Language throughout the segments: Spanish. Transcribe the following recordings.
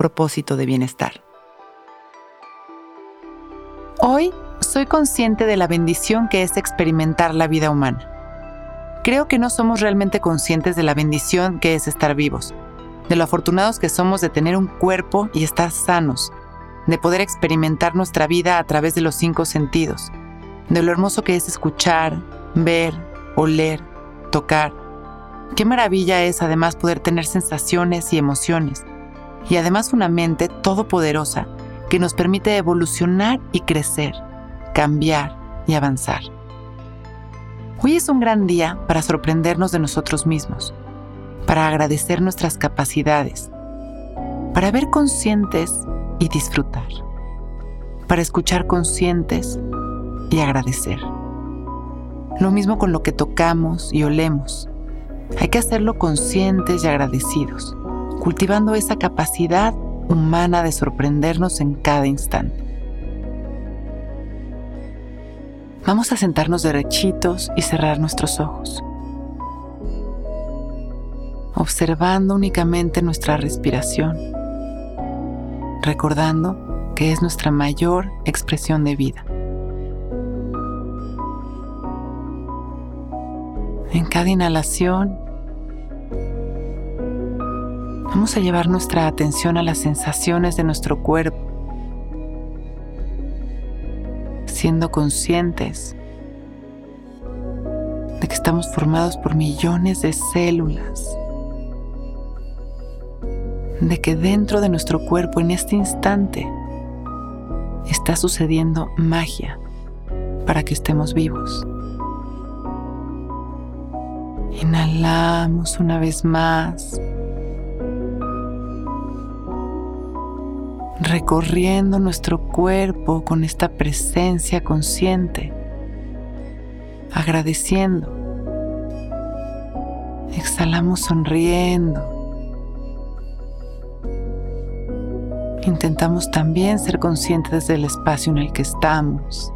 propósito de bienestar. Hoy soy consciente de la bendición que es experimentar la vida humana. Creo que no somos realmente conscientes de la bendición que es estar vivos, de lo afortunados que somos de tener un cuerpo y estar sanos, de poder experimentar nuestra vida a través de los cinco sentidos, de lo hermoso que es escuchar, ver, oler, tocar. Qué maravilla es además poder tener sensaciones y emociones, y además una mente todopoderosa que nos permite evolucionar y crecer, cambiar y avanzar. Hoy es un gran día para sorprendernos de nosotros mismos, para agradecer nuestras capacidades, para ver conscientes y disfrutar, para escuchar conscientes y agradecer. Lo mismo con lo que tocamos y olemos. Hay que hacerlo conscientes y agradecidos, cultivando esa capacidad humana de sorprendernos en cada instante. Vamos a sentarnos derechitos y cerrar nuestros ojos, observando únicamente nuestra respiración, recordando que es nuestra mayor expresión de vida. En cada inhalación Vamos a llevar nuestra atención a las sensaciones de nuestro cuerpo, siendo conscientes de que estamos formados por millones de células, de que dentro de nuestro cuerpo en este instante está sucediendo magia para que estemos vivos. Inhalamos una vez más. Recorriendo nuestro cuerpo con esta presencia consciente, agradeciendo. Exhalamos sonriendo. Intentamos también ser conscientes del espacio en el que estamos.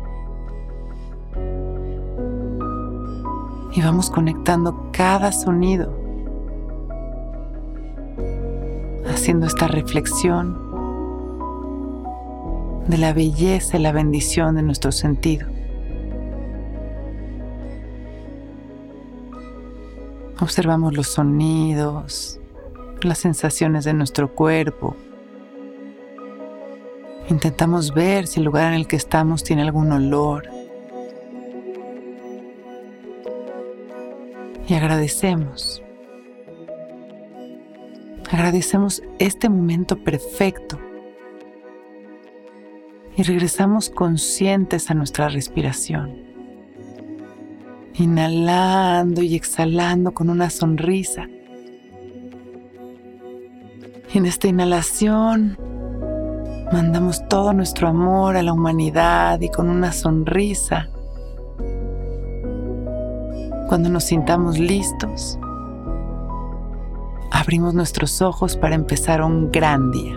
Y vamos conectando cada sonido, haciendo esta reflexión de la belleza y la bendición de nuestro sentido. Observamos los sonidos, las sensaciones de nuestro cuerpo. Intentamos ver si el lugar en el que estamos tiene algún olor. Y agradecemos. Agradecemos este momento perfecto y regresamos conscientes a nuestra respiración. Inhalando y exhalando con una sonrisa. En esta inhalación mandamos todo nuestro amor a la humanidad y con una sonrisa. Cuando nos sintamos listos, abrimos nuestros ojos para empezar un gran día.